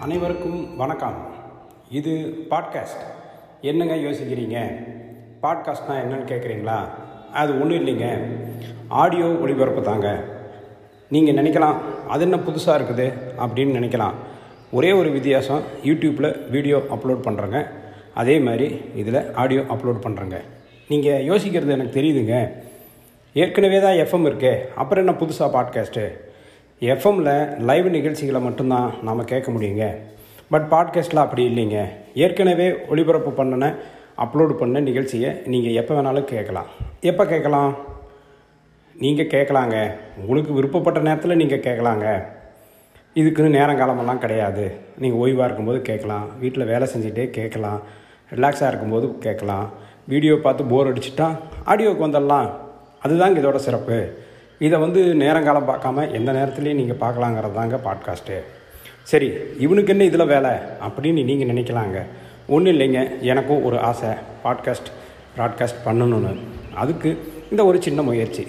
அனைவருக்கும் வணக்கம். இது பாட்காஸ்ட் என்னங்க யோசிக்கிறீங்க? பாட்காஸ்ட்னால் என்னன்னு கேட்குறீங்களா அது ஒன்றும் இல்லைங்க. ஆடியோ ஒளிபரப்பு தாங்க நீங்கள் நினைக்கலாம் அது என்ன புதுசாக இருக்குது அப்படின்னு நினைக்கலாம். ஒரே ஒரு வித்தியாசம் யூடியூப்பில் வீடியோ அப்லோட் பண்ணுறேங்க அதே மாதிரி இதில் ஆடியோ அப்லோட் பண்ணுறேங்க நீங்கள் யோசிக்கிறது எனக்கு தெரியுதுங்க. ஏற்கனவே தான் எஃப்எம் இருக்கே. அப்புறம் என்ன புதுசாக பாட்காஸ்ட்டு எஃப்எம்மில் லைவ் நிகழ்ச்சிகளை மட்டும்தான் நாம் கேட்க முடியுங்க. பட் பாட்காஸ்ட்டில் அப்படி இல்லைங்க. ஏற்கனவே ஒளிபரப்பு பண்ணின அப்லோடு பண்ண நிகழ்ச்சியை நீங்கள் எப்போ வேணாலும் கேட்கலாம். எப்போ கேட்கலாம்? நீங்கள் கேட்கலாங்க. உங்களுக்கு விருப்பப்பட்ட நேரத்தில் நீங்கள் கேட்கலாங்க. இதுக்குன்னு நேரங்காலமெல்லாம் கிடையாது. நீங்கள் ஓய்வாக இருக்கும்போது கேட்கலாம். வீட்டில் வேலை செஞ்சுட்டே கேட்கலாம். ரிலாக்ஸாக இருக்கும்போது கேட்கலாம். வீடியோ பார்த்து போர் அடிச்சுட்டா ஆடியோவுக்கு வந்துடலாம். அதுதாங்க இதோட சிறப்பு. இதை வந்து நேரங்காலம் பார்க்காம எந்த நேரத்துலையும் நீங்கள் பார்க்கலாங்கிறது தாங்க பாட்காஸ்ட்டு சரி இவனுக்கு என்ன இதில் வேலை? அப்படின்னு நீங்கள் நினைக்கலாங்க. ஒன்றும் இல்லைங்க எனக்கும் ஒரு ஆசை பாட்காஸ்ட் ப்ராட்காஸ்ட் பண்ணணும்னு. அதுக்கு இந்த ஒரு சின்ன முயற்சி.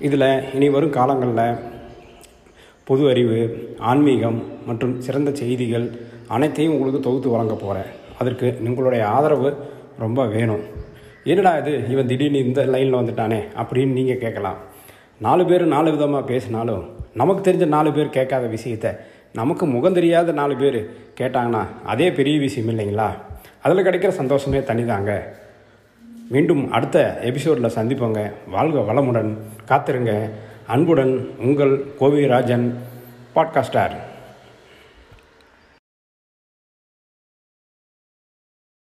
இதில் இனி வரும் காலங்களில் பொது அறிவு ஆன்மீகம் மற்றும் சிறந்த செய்திகள் அனைத்தையும் உங்களுக்கு தொகுத்து வழங்க போகிறேன் அதற்கு உங்களுடைய ஆதரவு ரொம்ப வேணும். என்னடா இது இவன் திடீர்னு இந்த லைனில் வந்துட்டானே அப்படின்னு நீங்கள் கேட்கலாம். நாலு பேர் நாலு விதமாக பேசினாலும் நமக்கு தெரிஞ்ச நாலு பேர் கேட்காத விஷயத்த நமக்கு முகம் தெரியாத நாலு பேர் கேட்டாங்கன்னா அதே பெரிய விஷயம் இல்லைங்களா? அதில் கிடைக்கிற சந்தோஷமே தனிதாங்க. மீண்டும் அடுத்த எபிசோடில் சந்திப்போங்க. வாழ்க வளமுடன் காத்திருங்க. அன்புடன் உங்கள் கோவிராஜன் பாட்காஸ்டார்.